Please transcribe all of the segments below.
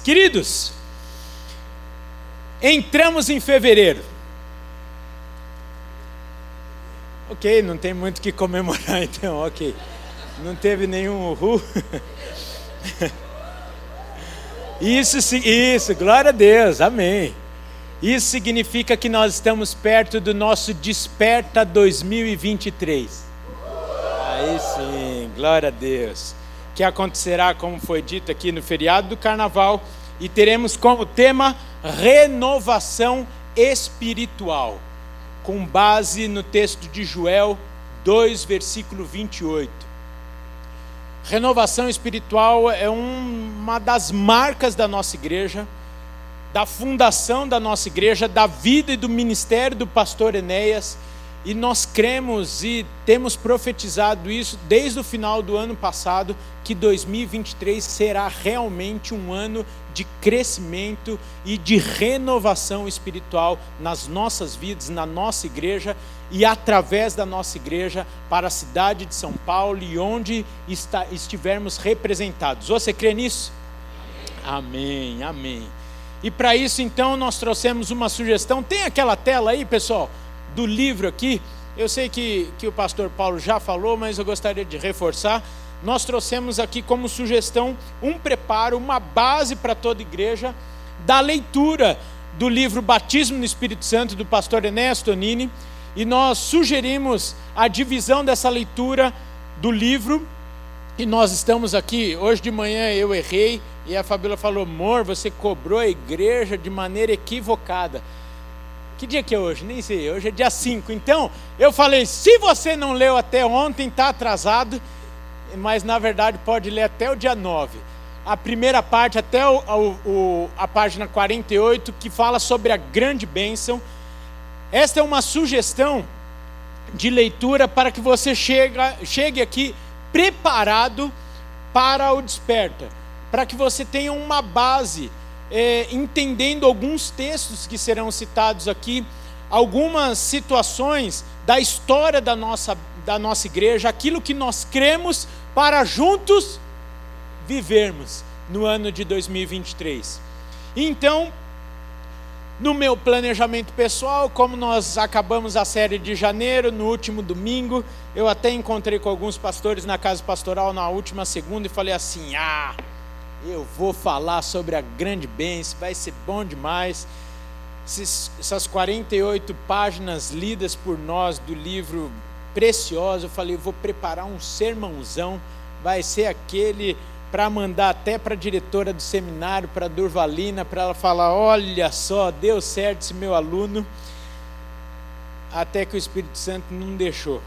Queridos, entramos em fevereiro. Ok, não tem muito o que comemorar então, ok. Não teve nenhum uhul. Isso, isso, glória a Deus, amém. Isso significa que nós estamos perto do nosso Desperta 2023. Aí sim, glória a Deus. Que acontecerá, como foi dito aqui no feriado do carnaval, e teremos como tema renovação espiritual, com base no texto de Joel 2, versículo 28. Renovação espiritual é um, uma das marcas da nossa igreja da fundação da nossa igreja, da vida e do ministério do pastor Enéas, e nós cremos e temos profetizado isso desde o final do ano passado, que 2023 será realmente um ano de crescimento e de renovação espiritual nas nossas vidas, na nossa igreja e através da nossa igreja para a cidade de São Paulo e onde está, estivermos representados. Você crê nisso? Amém, amém. amém. E para isso, então, nós trouxemos uma sugestão. Tem aquela tela aí, pessoal, do livro aqui. Eu sei que, que o pastor Paulo já falou, mas eu gostaria de reforçar. Nós trouxemos aqui como sugestão um preparo, uma base para toda igreja, da leitura do livro Batismo no Espírito Santo, do pastor Enéas Tonini. E nós sugerimos a divisão dessa leitura do livro. E nós estamos aqui, hoje de manhã eu errei, e a Fabíola falou: amor, você cobrou a igreja de maneira equivocada. Que dia que é hoje? Nem sei, hoje é dia 5. Então, eu falei: se você não leu até ontem, está atrasado, mas na verdade pode ler até o dia 9. A primeira parte, até o, o, a página 48, que fala sobre a grande bênção. Esta é uma sugestão de leitura para que você chegue aqui preparado para o desperta para que você tenha uma base, é, entendendo alguns textos que serão citados aqui, algumas situações da história da nossa, da nossa igreja, aquilo que nós cremos para juntos vivermos no ano de 2023. Então, no meu planejamento pessoal, como nós acabamos a série de janeiro, no último domingo, eu até encontrei com alguns pastores na casa pastoral na última segunda e falei assim: ah eu vou falar sobre a grande bênção, vai ser bom demais. Essas 48 páginas lidas por nós do livro precioso, eu falei, eu vou preparar um sermãozão, vai ser aquele para mandar até para a diretora do seminário, para a Durvalina, para ela falar: olha só, deu certo esse meu aluno. Até que o Espírito Santo não deixou.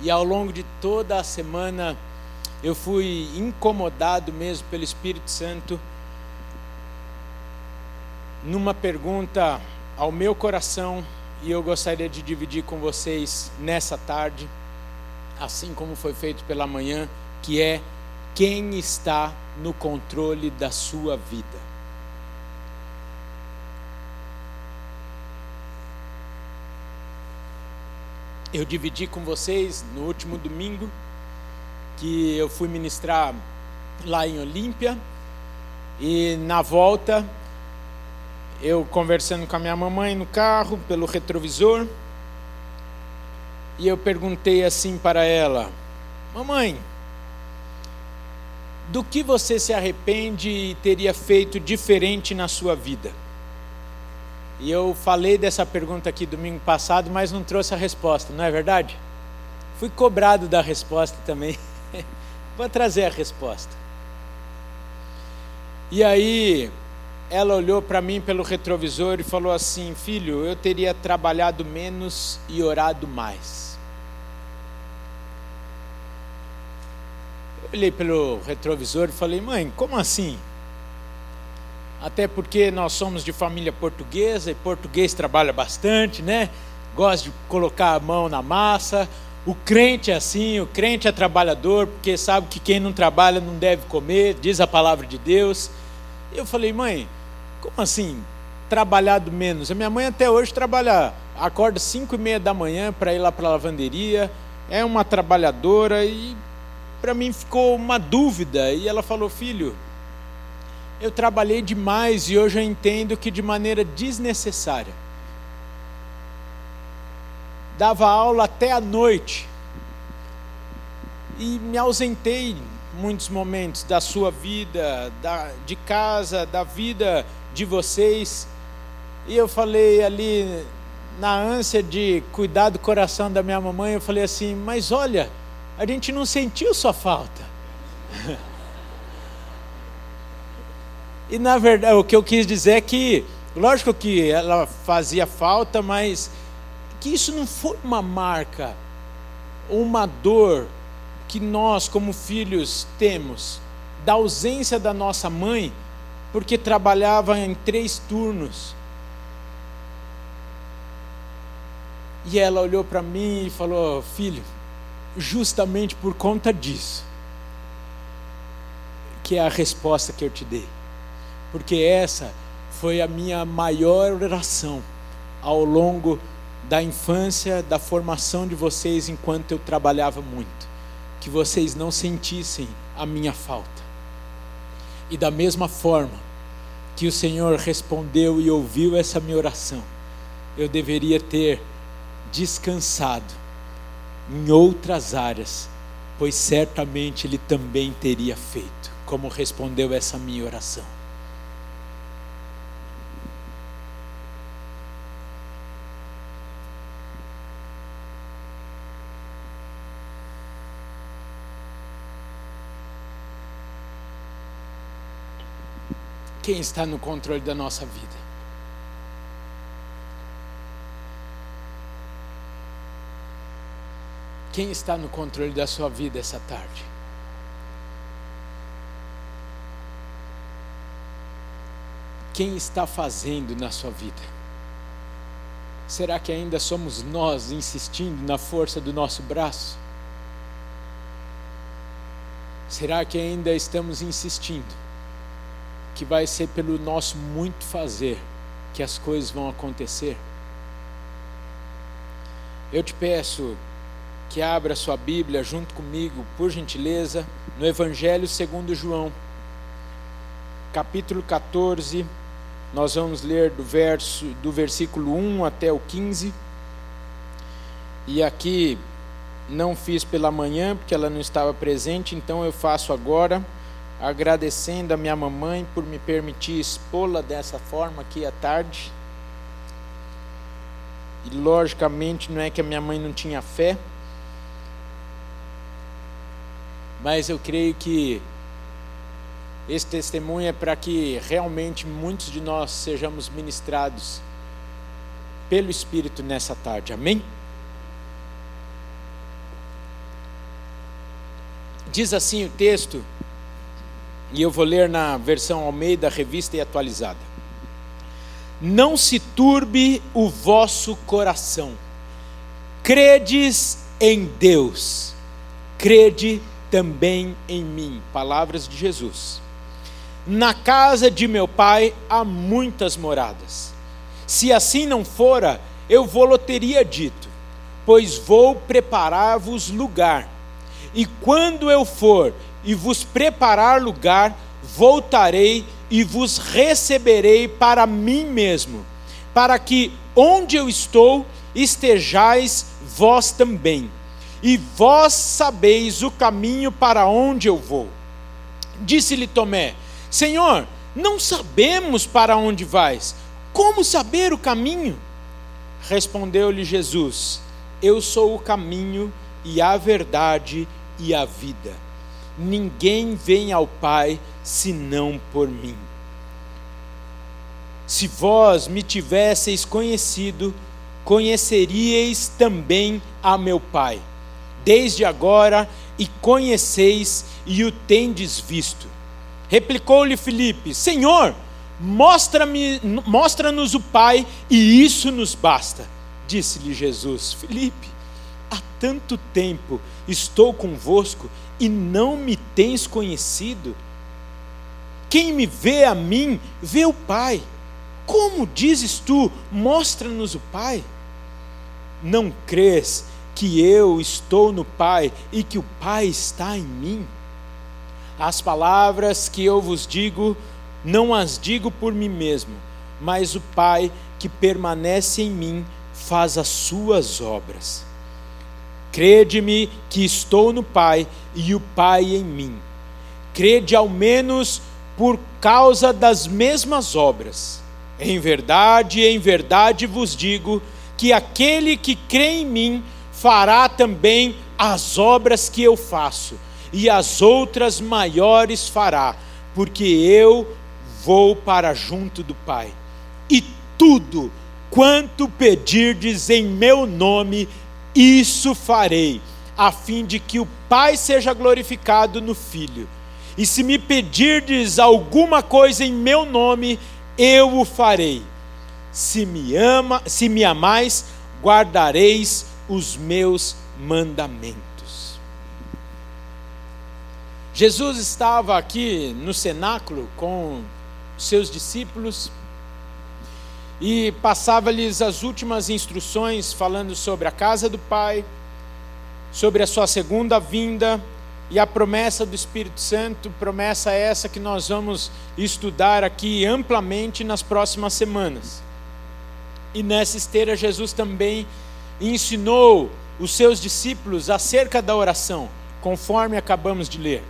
E ao longo de toda a semana, eu fui incomodado mesmo pelo Espírito Santo numa pergunta ao meu coração e eu gostaria de dividir com vocês nessa tarde, assim como foi feito pela manhã, que é quem está no controle da sua vida. Eu dividi com vocês no último domingo que eu fui ministrar lá em Olímpia e na volta eu conversando com a minha mamãe no carro pelo retrovisor e eu perguntei assim para ela: Mamãe, do que você se arrepende e teria feito diferente na sua vida? E eu falei dessa pergunta aqui domingo passado, mas não trouxe a resposta, não é verdade? Fui cobrado da resposta também. Vou trazer a resposta. E aí, ela olhou para mim pelo retrovisor e falou assim: Filho, eu teria trabalhado menos e orado mais. Eu olhei pelo retrovisor e falei: Mãe, como assim? Até porque nós somos de família portuguesa e português trabalha bastante, né? Gosta de colocar a mão na massa, o crente é assim, o crente é trabalhador, porque sabe que quem não trabalha não deve comer, diz a palavra de Deus. Eu falei, mãe, como assim? Trabalhado menos. A minha mãe até hoje trabalha, acorda cinco e meia da manhã para ir lá para a lavanderia, é uma trabalhadora e para mim ficou uma dúvida e ela falou: Filho, eu trabalhei demais e hoje eu entendo que de maneira desnecessária. Dava aula até a noite e me ausentei muitos momentos da sua vida, da, de casa, da vida de vocês. E eu falei ali, na ânsia de cuidar do coração da minha mamãe, eu falei assim: Mas olha, a gente não sentiu sua falta. e na verdade, o que eu quis dizer é que, lógico que ela fazia falta, mas que isso não foi uma marca, uma dor que nós, como filhos, temos da ausência da nossa mãe, porque trabalhava em três turnos. E ela olhou para mim e falou: Filho, justamente por conta disso, que é a resposta que eu te dei, porque essa foi a minha maior oração ao longo da infância, da formação de vocês enquanto eu trabalhava muito que vocês não sentissem a minha falta. E da mesma forma que o Senhor respondeu e ouviu essa minha oração, eu deveria ter descansado em outras áreas, pois certamente Ele também teria feito, como respondeu essa minha oração. Quem está no controle da nossa vida. Quem está no controle da sua vida essa tarde? Quem está fazendo na sua vida? Será que ainda somos nós insistindo na força do nosso braço? Será que ainda estamos insistindo que vai ser pelo nosso muito fazer que as coisas vão acontecer. Eu te peço que abra sua Bíblia junto comigo, por gentileza, no Evangelho segundo João, capítulo 14. Nós vamos ler do verso do versículo 1 até o 15. E aqui não fiz pela manhã porque ela não estava presente, então eu faço agora agradecendo a minha mamãe por me permitir expô-la dessa forma aqui à tarde. E logicamente não é que a minha mãe não tinha fé, mas eu creio que esse testemunho é para que realmente muitos de nós sejamos ministrados pelo Espírito nessa tarde. Amém? Diz assim o texto e eu vou ler na versão Almeida, revista e atualizada. Não se turbe o vosso coração, credes em Deus, crede também em mim. Palavras de Jesus. Na casa de meu pai há muitas moradas. Se assim não fora, eu vou teria dito, pois vou preparar-vos lugar. E quando eu for e vos preparar lugar, voltarei e vos receberei para mim mesmo, para que onde eu estou estejais vós também. E vós sabeis o caminho para onde eu vou. Disse-lhe Tomé: Senhor, não sabemos para onde vais. Como saber o caminho? Respondeu-lhe Jesus: Eu sou o caminho e a verdade e a vida ninguém vem ao Pai senão por mim. Se vós me tivesseis conhecido, conheceríeis também a meu Pai. Desde agora e conheceis e o tendes visto. Replicou-lhe Filipe: Senhor, mostra-me, mostra-nos o Pai e isso nos basta. Disse-lhe Jesus: Filipe, há tanto tempo estou convosco e não me tens conhecido? Quem me vê a mim, vê o Pai. Como dizes tu, mostra-nos o Pai? Não crês que eu estou no Pai e que o Pai está em mim? As palavras que eu vos digo, não as digo por mim mesmo, mas o Pai que permanece em mim faz as suas obras. Crede-me que estou no Pai e o Pai em mim. Crede ao menos por causa das mesmas obras. Em verdade, em verdade vos digo que aquele que crê em mim fará também as obras que eu faço, e as outras maiores fará, porque eu vou para junto do Pai. E tudo quanto pedirdes em meu nome, isso farei, a fim de que o Pai seja glorificado no Filho. E se me pedirdes alguma coisa em meu nome, eu o farei. Se me ama, se me amais, guardareis os meus mandamentos. Jesus estava aqui no cenáculo com seus discípulos e passava-lhes as últimas instruções falando sobre a casa do Pai, sobre a sua segunda vinda e a promessa do Espírito Santo, promessa essa que nós vamos estudar aqui amplamente nas próximas semanas. E nessa esteira, Jesus também ensinou os seus discípulos acerca da oração, conforme acabamos de ler.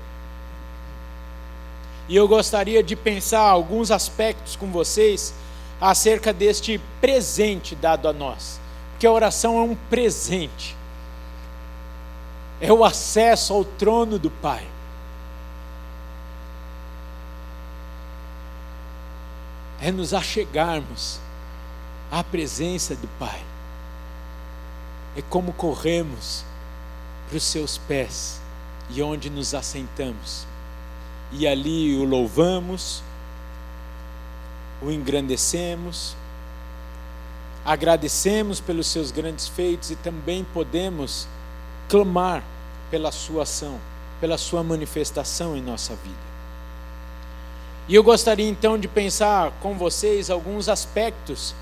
E eu gostaria de pensar alguns aspectos com vocês acerca deste presente dado a nós. Porque a oração é um presente. É o acesso ao trono do Pai. É nos achegarmos à presença do Pai. É como corremos para os seus pés e onde nos assentamos. E ali o louvamos, o engrandecemos, agradecemos pelos seus grandes feitos e também podemos clamar pela sua ação, pela sua manifestação em nossa vida. E eu gostaria então de pensar com vocês alguns aspectos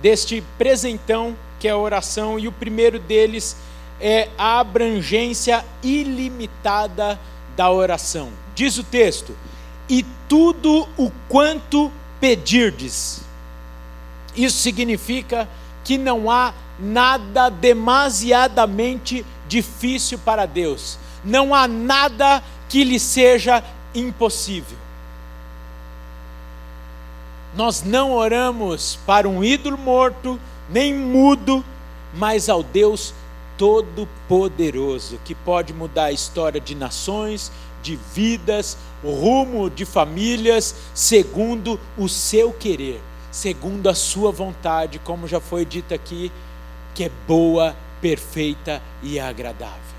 deste presentão que é a oração, e o primeiro deles é a abrangência ilimitada da oração. Diz o texto: e tudo o quanto pedirdes. Isso significa que não há nada demasiadamente difícil para Deus, não há nada que lhe seja impossível. Nós não oramos para um ídolo morto, nem mudo, mas ao Deus Todo-Poderoso, que pode mudar a história de nações, de vidas, rumo de famílias, segundo o seu querer, segundo a sua vontade, como já foi dito aqui, que é boa, perfeita e agradável.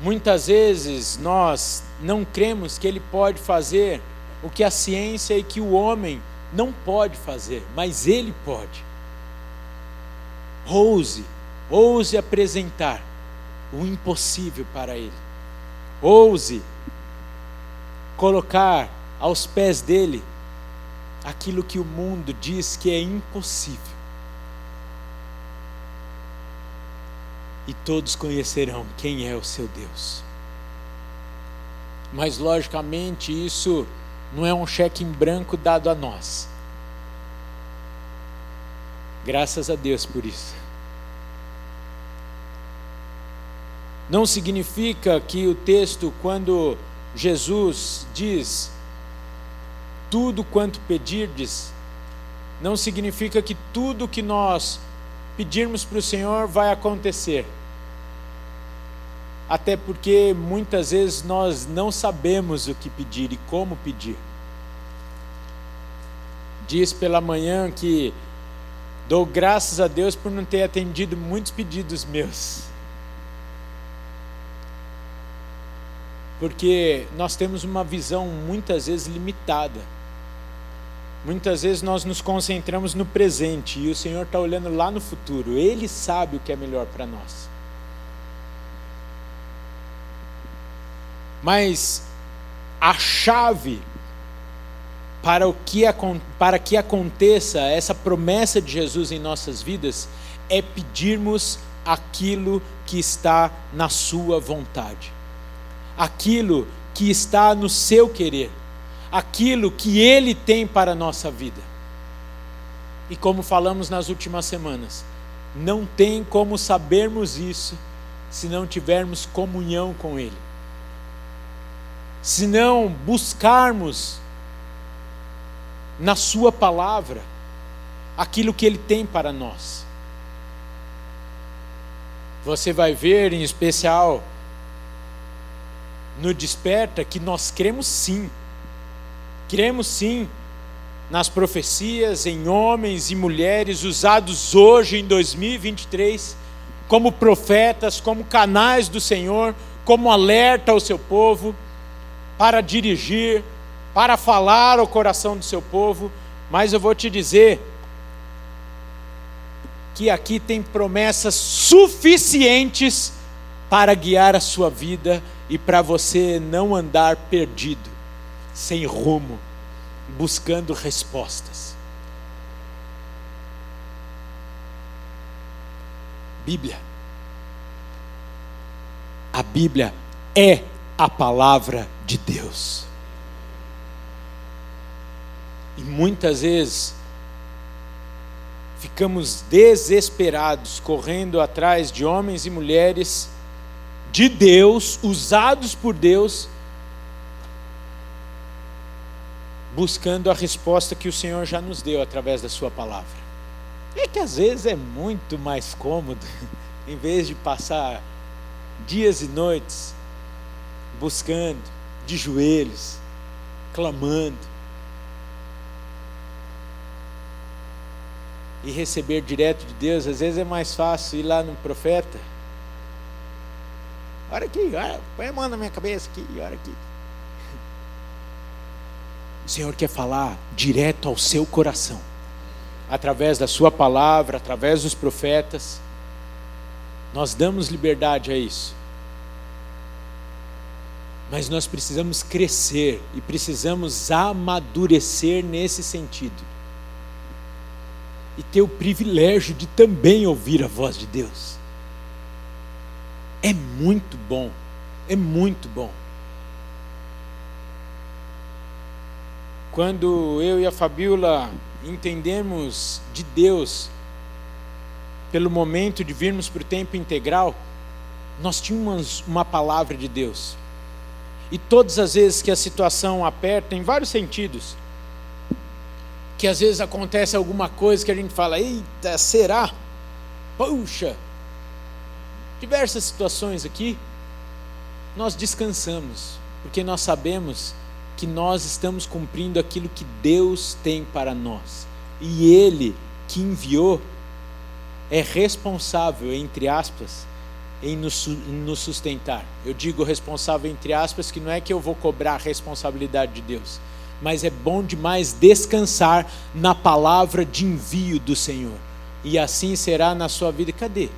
Muitas vezes nós não cremos que Ele pode fazer o que a ciência e que o homem não pode fazer, mas Ele pode. Ouse, ouse apresentar o impossível para Ele. Ouse colocar aos pés dele aquilo que o mundo diz que é impossível. E todos conhecerão quem é o seu Deus. Mas, logicamente, isso não é um cheque em branco dado a nós. Graças a Deus por isso. Não significa que o texto, quando Jesus diz tudo quanto pedirdes, não significa que tudo que nós pedirmos para o Senhor vai acontecer. Até porque muitas vezes nós não sabemos o que pedir e como pedir. Diz pela manhã que dou graças a Deus por não ter atendido muitos pedidos meus. Porque nós temos uma visão muitas vezes limitada. Muitas vezes nós nos concentramos no presente e o Senhor está olhando lá no futuro. Ele sabe o que é melhor para nós. Mas a chave para, o que, para que aconteça essa promessa de Jesus em nossas vidas é pedirmos aquilo que está na Sua vontade, aquilo que está no seu querer, aquilo que Ele tem para a nossa vida. E como falamos nas últimas semanas, não tem como sabermos isso se não tivermos comunhão com Ele, se não buscarmos na Sua palavra aquilo que Ele tem para nós. Você vai ver, em especial, no Desperta, que nós cremos sim, cremos sim nas profecias, em homens e mulheres usados hoje em 2023 como profetas, como canais do Senhor, como alerta ao seu povo, para dirigir, para falar ao coração do seu povo, mas eu vou te dizer que aqui tem promessas suficientes para guiar a sua vida e para você não andar perdido, sem rumo, buscando respostas. Bíblia. A Bíblia é a palavra de Deus. E muitas vezes ficamos desesperados, correndo atrás de homens e mulheres de Deus, usados por Deus, buscando a resposta que o Senhor já nos deu através da Sua palavra. É que às vezes é muito mais cômodo, em vez de passar dias e noites buscando, de joelhos, clamando, e receber direto de Deus, às vezes é mais fácil ir lá no profeta. Olha aqui, olha, põe a mão na minha cabeça aqui, olha aqui. O Senhor quer falar direto ao seu coração, através da Sua palavra, através dos profetas. Nós damos liberdade a isso. Mas nós precisamos crescer e precisamos amadurecer nesse sentido e ter o privilégio de também ouvir a voz de Deus. É muito bom, é muito bom. Quando eu e a Fabiola entendemos de Deus, pelo momento de virmos para o tempo integral, nós tínhamos uma palavra de Deus. E todas as vezes que a situação aperta, em vários sentidos, que às vezes acontece alguma coisa que a gente fala, eita, será? Puxa! Diversas situações aqui, nós descansamos, porque nós sabemos que nós estamos cumprindo aquilo que Deus tem para nós. E Ele que enviou é responsável, entre aspas, em nos, sustentar. Eu digo responsável, entre aspas, que não é que eu vou cobrar a responsabilidade de Deus mas é bom demais descansar na palavra de envio do Senhor. E assim será na sua vida. Cadê?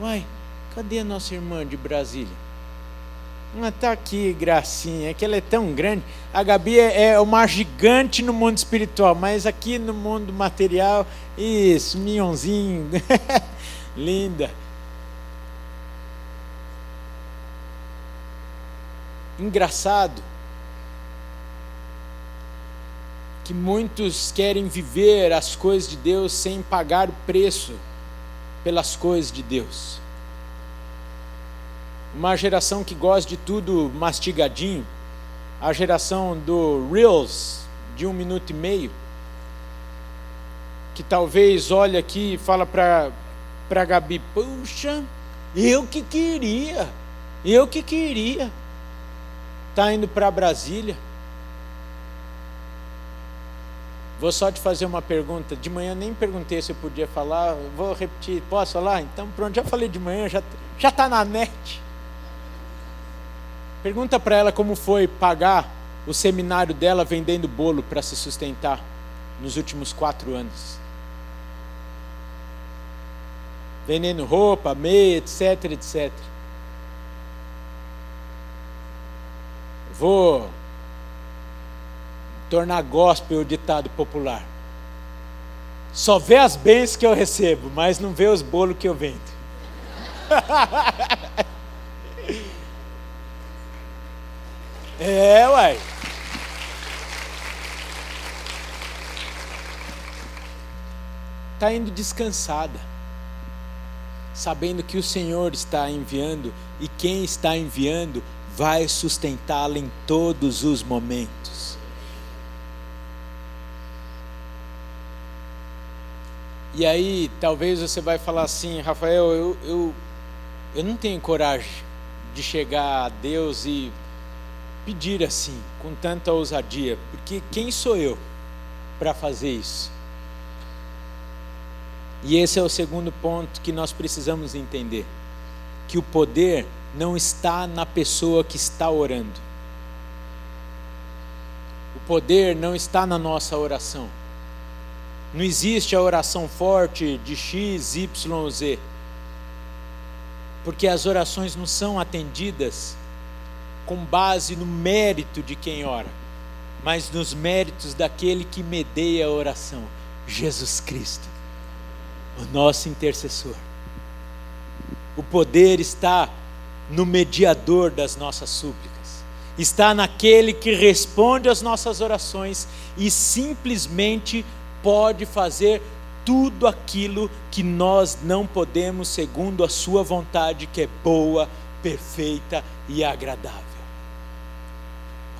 Uai, cadê a nossa irmã de Brasília? Ela está aqui, gracinha, é que ela é tão grande. A Gabi é, é uma gigante no mundo espiritual, mas aqui no mundo material, isso, minhonzinho, linda. engraçado que muitos querem viver as coisas de Deus sem pagar o preço pelas coisas de Deus. Uma geração que gosta de tudo mastigadinho, a geração do Reels de um minuto e meio, que talvez olha aqui e fala para para Gabi, puxa, eu que queria, eu que queria está indo para Brasília. Vou só te fazer uma pergunta. De manhã nem perguntei se eu podia falar. Vou repetir. Posso falar? Então, pronto, já falei de manhã, já já está na net. Pergunta para ela como foi pagar o seminário dela vendendo bolo para se sustentar nos últimos quatro anos. Vendendo roupa, meia, etc, etc. Vou tornar gospel o ditado popular. Só vê as bênçãos que eu recebo, mas não vê os bolos que eu vendo. é, uai. Está indo descansada, sabendo que o Senhor está enviando e quem está enviando vai sustentá-la em todos os momentos. E aí, talvez você vai falar assim, Rafael, eu, eu, eu não tenho coragem de chegar a Deus e pedir assim, com tanta ousadia, porque quem sou eu para fazer isso? E esse é o segundo ponto que nós precisamos entender: que o poder não está na pessoa que está orando. O poder não está na nossa oração. Não existe a oração forte de X, Y, Z. Porque as orações não são atendidas com base no mérito de quem ora, mas nos méritos daquele que medeia a oração, Jesus Cristo, o nosso intercessor. O poder está no mediador das nossas súplicas, está naquele que responde às nossas orações e simplesmente pode fazer tudo aquilo que nós não podemos, segundo a Sua vontade, que é boa, perfeita e agradável.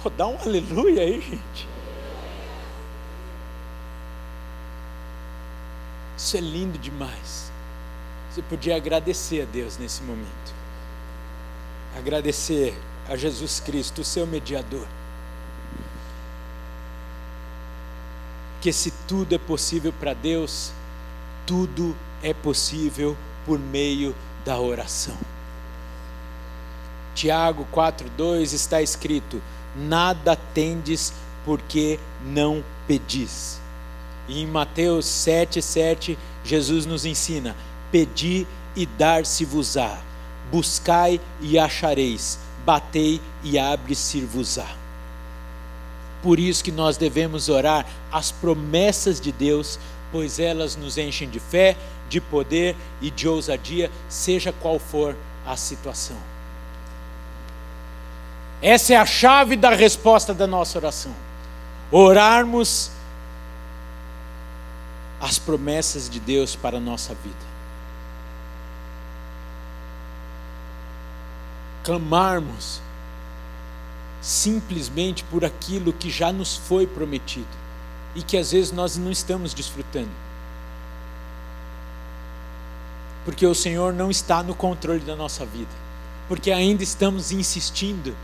Oh, dá um aleluia aí, gente. Isso é lindo demais. Você podia agradecer a Deus nesse momento. Agradecer a Jesus Cristo, o seu mediador. Que se tudo é possível para Deus, tudo é possível por meio da oração. Tiago 4:2 está escrito: Nada tendes porque não pedis. E em Mateus 7:7 Jesus nos ensina: Pedi e dar-se-vos-á, buscai e achareis, batei e abre-se-vos-á. Por isso que nós devemos orar as promessas de Deus, pois elas nos enchem de fé, de poder e de ousadia, seja qual for a situação. Essa é a chave da resposta da nossa oração. Orarmos as promessas de Deus para a nossa vida. clamarmos simplesmente por aquilo que já nos foi prometido e que às vezes nós não estamos desfrutando. Porque o Senhor não está no controle da nossa vida, porque ainda estamos insistindo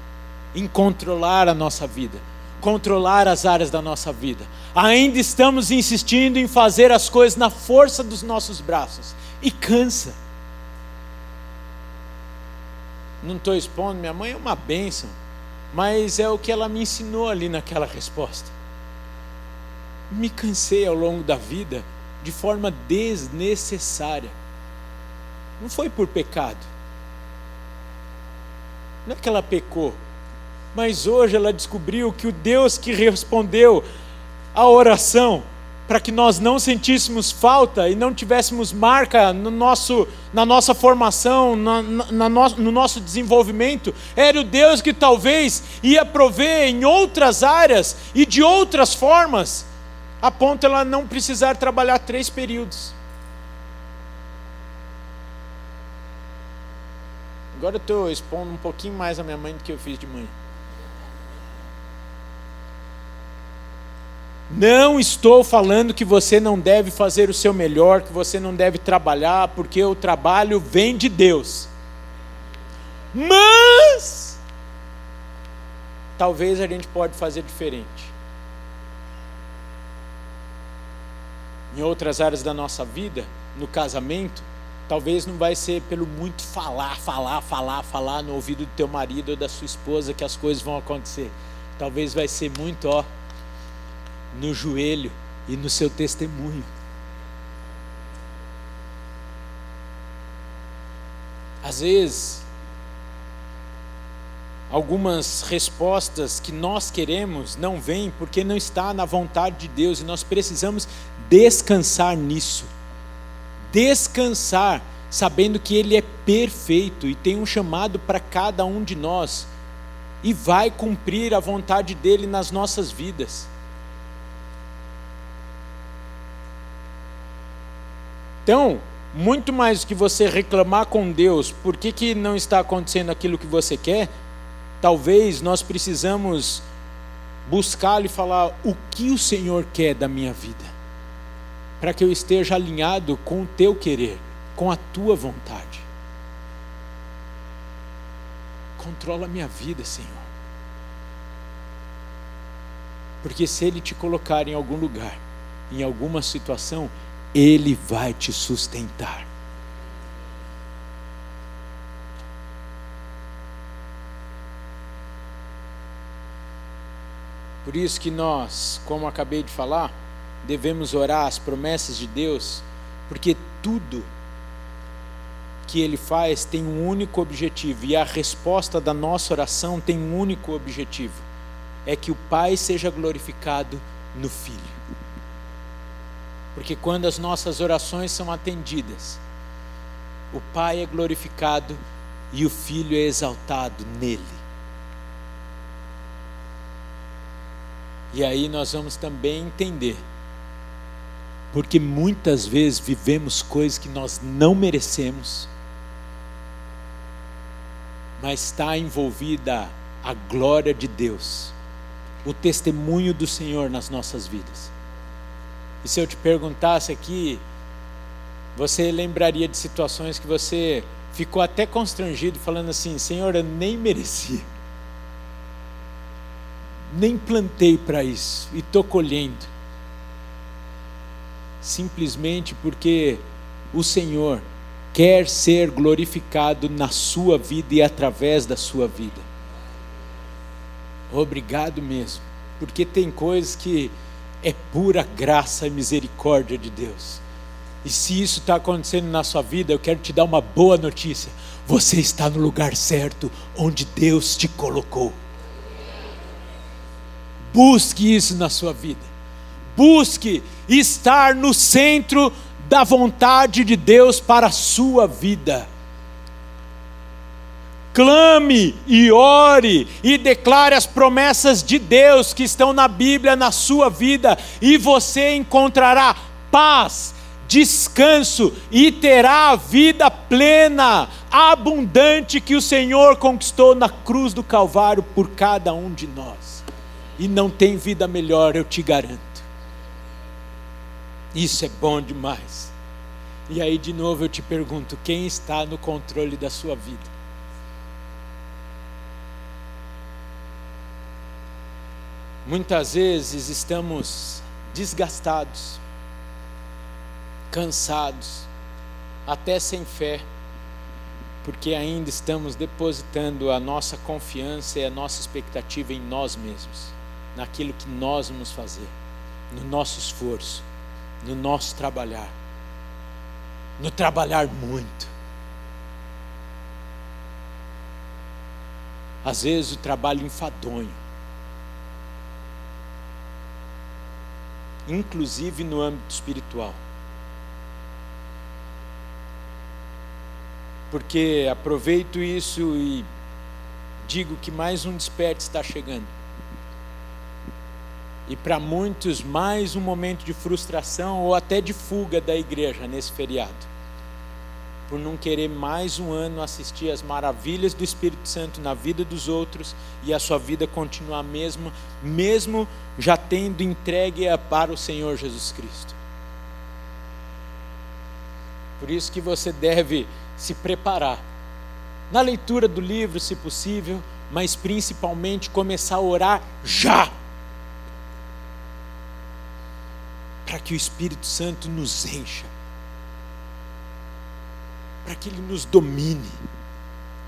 em controlar a nossa vida, controlar as áreas da nossa vida. Ainda estamos insistindo em fazer as coisas na força dos nossos braços e cansa não estou expondo, minha mãe é uma bênção, mas é o que ela me ensinou ali naquela resposta. Me cansei ao longo da vida de forma desnecessária. Não foi por pecado. Não é que ela pecou, mas hoje ela descobriu que o Deus que respondeu a oração para que nós não sentíssemos falta e não tivéssemos marca no nosso, na nossa formação, na, na, no, no nosso desenvolvimento, era o Deus que talvez ia prover em outras áreas e de outras formas, a ponto ela não precisar trabalhar três períodos. Agora eu estou expondo um pouquinho mais a minha mãe do que eu fiz de manhã. Não estou falando que você não deve fazer o seu melhor, que você não deve trabalhar, porque o trabalho vem de Deus. Mas talvez a gente pode fazer diferente. Em outras áreas da nossa vida, no casamento, talvez não vai ser pelo muito falar, falar, falar, falar no ouvido do teu marido ou da sua esposa que as coisas vão acontecer. Talvez vai ser muito, ó, no joelho e no seu testemunho. Às vezes, algumas respostas que nós queremos não vêm porque não está na vontade de Deus e nós precisamos descansar nisso. Descansar, sabendo que Ele é perfeito e tem um chamado para cada um de nós e vai cumprir a vontade dele nas nossas vidas. Então, muito mais do que você reclamar com Deus, por que, que não está acontecendo aquilo que você quer? Talvez nós precisamos buscar e falar o que o Senhor quer da minha vida, para que eu esteja alinhado com o teu querer, com a tua vontade. Controla a minha vida, Senhor. Porque se Ele te colocar em algum lugar, em alguma situação, Ele vai te sustentar. Por isso que nós, como acabei de falar, devemos orar as promessas de Deus, porque tudo que Ele faz tem um único objetivo, e a resposta da nossa oração tem um único objetivo: é que o Pai seja glorificado no Filho. Porque quando as nossas orações são atendidas, o Pai é glorificado e o Filho é exaltado nele. E aí nós vamos também entender, porque muitas vezes vivemos coisas que nós não merecemos, mas está envolvida a glória de Deus, o testemunho do Senhor nas nossas vidas. E se eu te perguntasse aqui, você lembraria de situações que você ficou até constrangido, falando assim: Senhor, eu nem merecia nem plantei para isso e estou colhendo. Simplesmente porque o Senhor quer ser glorificado na sua vida e através da sua vida. Obrigado mesmo, porque tem coisas que é pura graça e misericórdia de Deus. E se isso está acontecendo na sua vida, eu quero te dar uma boa notícia: você está no lugar certo, onde Deus te colocou. Busque isso na sua vida. Busque estar no centro da vontade de Deus para a sua vida. Clame e ore e declare as promessas de Deus que estão na Bíblia na sua vida, e você encontrará paz, descanso e terá a vida plena, abundante que o Senhor conquistou na cruz do Calvário por cada um de nós e não tem vida melhor, eu te garanto. Isso é bom demais. E aí, de novo, eu te pergunto: quem está no controle da sua vida? Muitas vezes estamos desgastados, cansados, até sem fé, porque ainda estamos depositando a nossa confiança e a nossa expectativa em nós mesmos naquilo que nós vamos fazer, no nosso esforço, no nosso trabalhar, no trabalhar muito. Às vezes o trabalho enfadonho, inclusive no âmbito espiritual. Porque aproveito isso e digo que mais um desperte está chegando e para muitos mais um momento de frustração ou até de fuga da igreja nesse feriado, por não querer mais um ano assistir às maravilhas do Espírito Santo na vida dos outros e a sua vida continuar mesmo, mesmo já tendo entregue para o Senhor Jesus Cristo. Por isso que você deve se preparar na leitura do livro, se possível, mas principalmente começar a orar já para que o Espírito Santo nos encha, para que ele nos domine.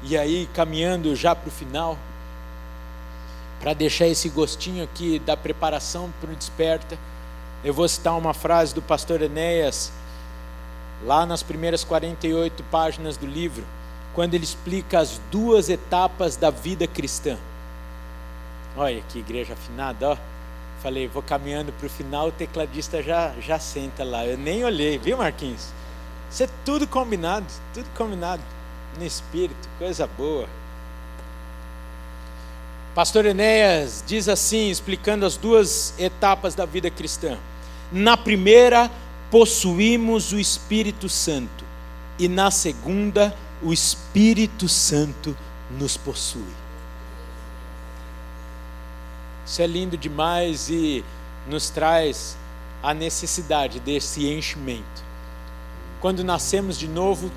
E aí, caminhando já para o final, para deixar esse gostinho aqui da preparação para o desperta, eu vou citar uma frase do pastor Enéas, lá nas primeiras 48 páginas do livro, quando ele explica as duas etapas da vida cristã. Olha que igreja afinada, ó. Falei, vou caminhando para o final, o tecladista já, já senta lá. Eu nem olhei, viu, Marquinhos? Isso é tudo combinado, tudo combinado no espírito, coisa boa. Pastor Enéas diz assim, explicando as duas etapas da vida cristã. Na primeira, possuímos o Espírito Santo, e na segunda, o Espírito Santo nos possui. Isso é lindo demais e nos traz a necessidade desse enchimento. Quando nascemos de novo,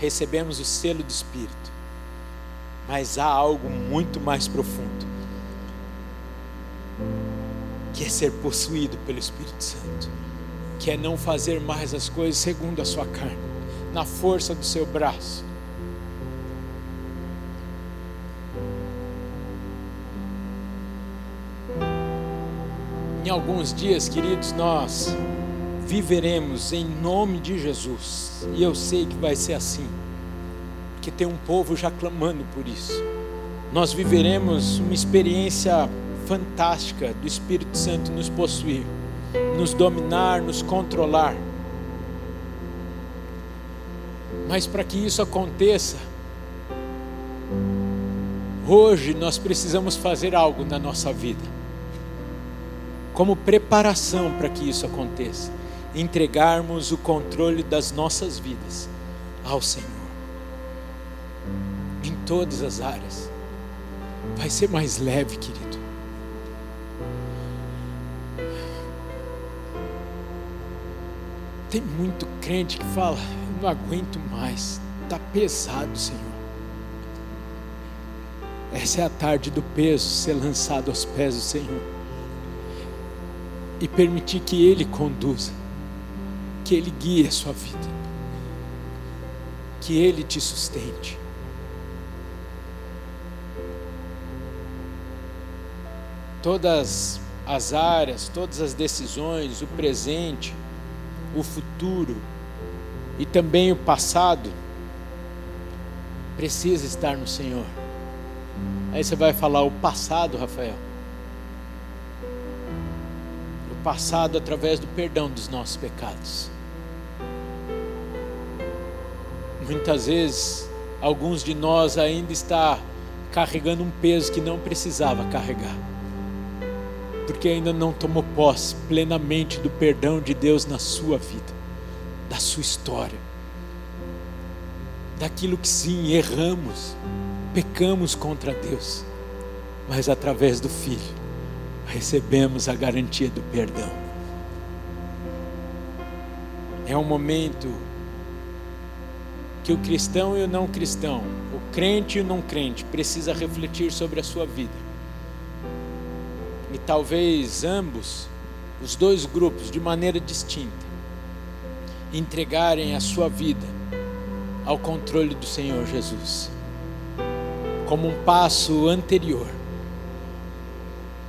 recebemos o selo do Espírito. Mas há algo muito mais profundo, que é ser possuído pelo Espírito Santo, que é não fazer mais as coisas segundo a sua carne, na força do seu braço. Em alguns dias, queridos, nós viveremos em nome de Jesus, e eu sei que vai ser assim que tem um povo já clamando por isso. Nós viveremos uma experiência fantástica do Espírito Santo nos possuir, nos dominar, nos controlar. Mas para que isso aconteça, hoje nós precisamos fazer algo na nossa vida, como preparação para que isso aconteça, entregarmos o controle das nossas vidas ao Senhor todas as áreas. Vai ser mais leve, querido. Tem muito crente que fala: Eu não aguento mais, está pesado, Senhor. Essa é a tarde do peso ser lançado aos pés do Senhor e permitir que Ele conduza, que Ele guie a sua vida, que Ele te sustente. todas as áreas, todas as decisões, o presente, o futuro e também o passado, precisa estar no Senhor. Aí você vai falar o passado, Rafael. O passado através do perdão dos nossos pecados. Muitas vezes, alguns de nós ainda está carregando um peso que não precisava carregar. Porque ainda não tomou posse plenamente do perdão de Deus na sua vida, da sua história, daquilo que sim erramos, pecamos contra Deus, mas através do Filho recebemos a garantia do perdão. É um momento que o cristão e o não cristão, o crente e o não crente, precisa refletir sobre a sua vida e talvez ambos, os dois grupos, de maneira distinta, entregarem a sua vida ao controle do Senhor Jesus, como um passo anterior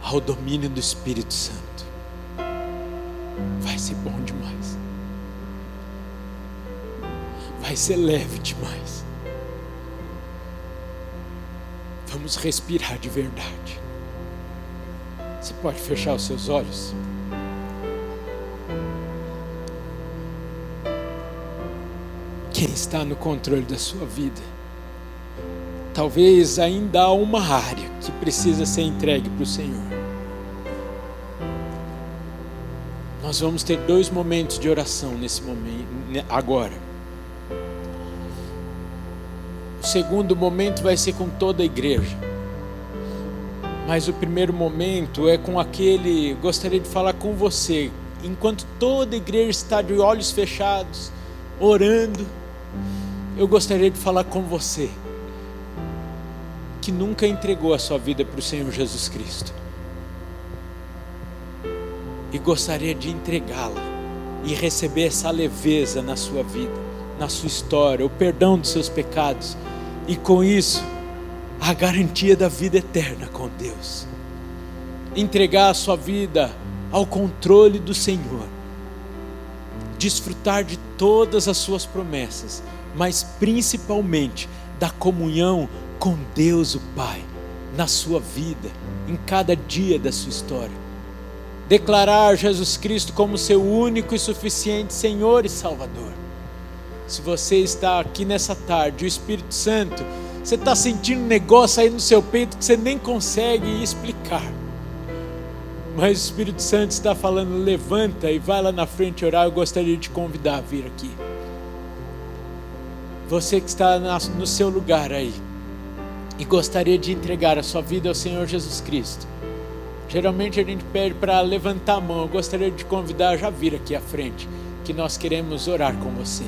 ao domínio do Espírito Santo. Vai ser bom demais, vai ser leve demais. Vamos respirar de verdade. Você pode fechar os seus olhos? Quem está no controle da sua vida? Talvez ainda há uma área que precisa ser entregue para o Senhor. Nós vamos ter dois momentos de oração nesse momento, agora. Segundo momento vai ser com toda a igreja. Mas o primeiro momento é com aquele, gostaria de falar com você, enquanto toda a igreja está de olhos fechados, orando, eu gostaria de falar com você, que nunca entregou a sua vida para o Senhor Jesus Cristo, e gostaria de entregá-la, e receber essa leveza na sua vida, na sua história, o perdão dos seus pecados, e com isso, a garantia da vida eterna com Deus. Entregar a sua vida ao controle do Senhor. Desfrutar de todas as suas promessas, mas principalmente da comunhão com Deus o Pai, na sua vida, em cada dia da sua história. Declarar Jesus Cristo como seu único e suficiente Senhor e Salvador. Se você está aqui nessa tarde, o Espírito Santo, você está sentindo um negócio aí no seu peito que você nem consegue explicar. Mas o Espírito Santo está falando: levanta e vai lá na frente orar. Eu gostaria de te convidar a vir aqui. Você que está no seu lugar aí e gostaria de entregar a sua vida ao Senhor Jesus Cristo. Geralmente a gente pede para levantar a mão. Eu gostaria de te convidar a já vir aqui à frente, que nós queremos orar com você.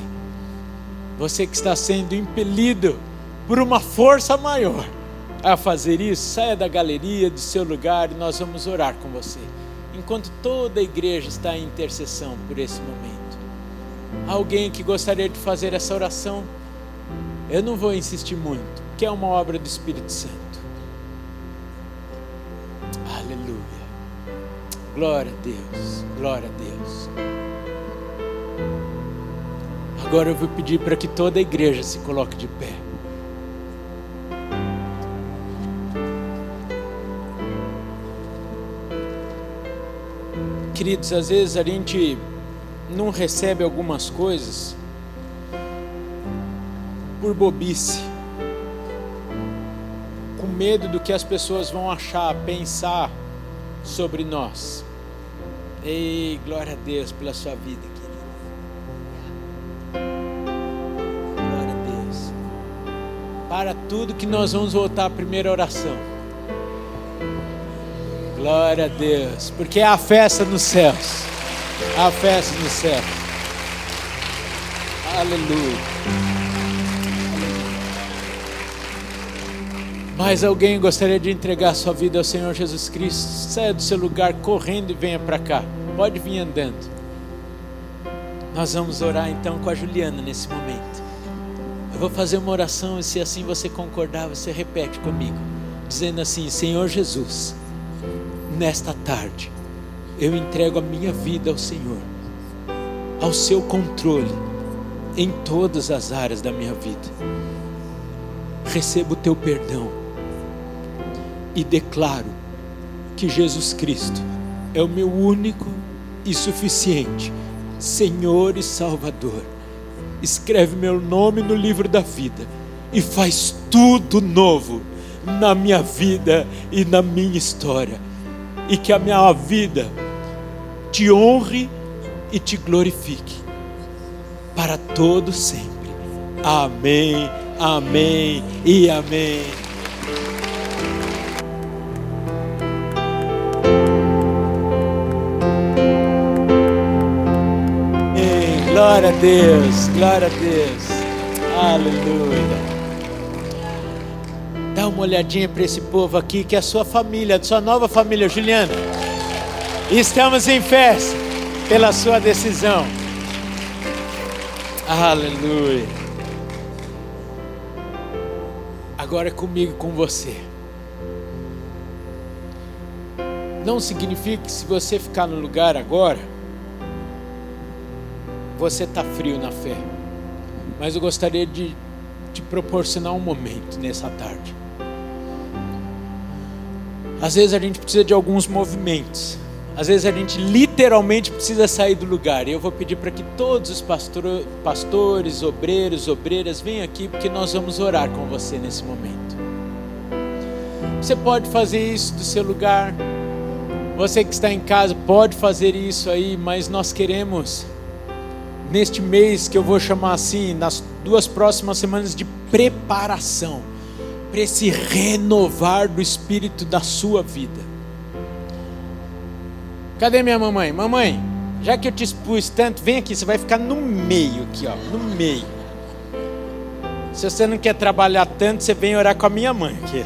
Você que está sendo impelido por uma força maior a fazer isso, saia da galeria, do seu lugar e nós vamos orar com você. Enquanto toda a igreja está em intercessão por esse momento. Alguém que gostaria de fazer essa oração? Eu não vou insistir muito, que é uma obra do Espírito Santo. Aleluia. Glória a Deus. Glória a Deus. Agora eu vou pedir para que toda a igreja se coloque de pé. Queridos, às vezes a gente não recebe algumas coisas por bobice, com medo do que as pessoas vão achar, pensar sobre nós. Ei, glória a Deus pela sua vida, Para tudo que nós vamos voltar à primeira oração. Glória a Deus, porque é a festa nos céus. A festa nos céus. Aleluia. Mas alguém gostaria de entregar sua vida ao Senhor Jesus Cristo? Saia do seu lugar correndo e venha para cá. Pode vir andando. Nós vamos orar então com a Juliana nesse momento. Eu vou fazer uma oração e se assim você concordar, você repete comigo, dizendo assim: Senhor Jesus, nesta tarde eu entrego a minha vida ao Senhor, ao seu controle em todas as áreas da minha vida. Receba o teu perdão e declaro que Jesus Cristo é o meu único e suficiente Senhor e Salvador. Escreve meu nome no livro da vida e faz tudo novo na minha vida e na minha história. E que a minha vida te honre e te glorifique para todo sempre. Amém, amém e amém. Glória a Deus, glória a Deus. Aleluia. Dá uma olhadinha para esse povo aqui, que é a sua família, a sua nova família, Juliana. Estamos em festa pela sua decisão. Aleluia. Agora é comigo, com você. Não significa que se você ficar no lugar agora, você está frio na fé, mas eu gostaria de te proporcionar um momento nessa tarde. Às vezes a gente precisa de alguns movimentos. Às vezes a gente literalmente precisa sair do lugar. E eu vou pedir para que todos os pastor, pastores, obreiros, obreiras venham aqui, porque nós vamos orar com você nesse momento. Você pode fazer isso do seu lugar. Você que está em casa pode fazer isso aí, mas nós queremos neste mês que eu vou chamar assim, nas duas próximas semanas de preparação para esse renovar do espírito da sua vida. Cadê minha mamãe? Mamãe, já que eu te expus tanto, vem aqui, você vai ficar no meio aqui, ó, no meio. Se você não quer trabalhar tanto, você vem orar com a minha mãe aqui.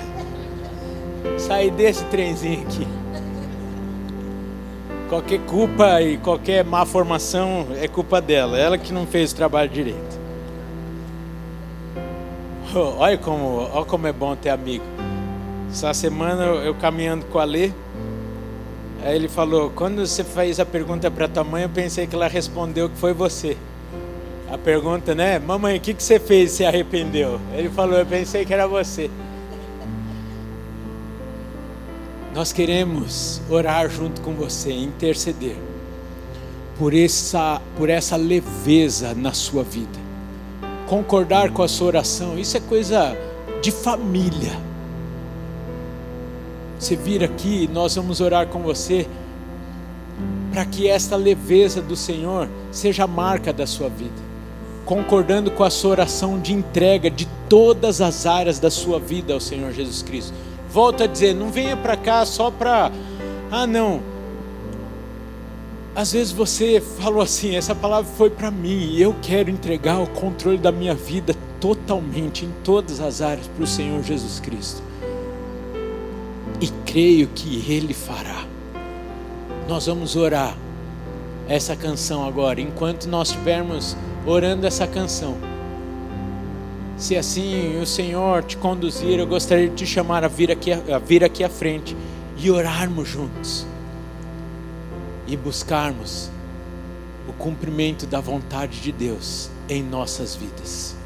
Sair desse trenzinho aqui. Qualquer culpa e qualquer má formação é culpa dela. Ela que não fez o trabalho direito. olha como, olha como é bom ter amigo. Essa semana eu caminhando com a Lê, aí ele falou: quando você fez a pergunta para tua mãe, eu pensei que ela respondeu que foi você. A pergunta, né? Mamãe, o que, que você fez e se arrependeu? Ele falou, eu pensei que era você. Nós queremos orar junto com você, interceder por essa, por essa leveza na sua vida. Concordar com a sua oração, isso é coisa de família. Você vir aqui, nós vamos orar com você para que esta leveza do Senhor seja a marca da sua vida. Concordando com a sua oração de entrega de todas as áreas da sua vida ao Senhor Jesus Cristo Volto a dizer, não venha para cá só para. Ah, não. Às vezes você falou assim: essa palavra foi para mim e eu quero entregar o controle da minha vida totalmente, em todas as áreas, para o Senhor Jesus Cristo. E creio que Ele fará. Nós vamos orar essa canção agora, enquanto nós estivermos orando essa canção. Se assim o Senhor te conduzir, eu gostaria de te chamar a vir aqui, a vir aqui à frente e orarmos juntos e buscarmos o cumprimento da vontade de Deus em nossas vidas.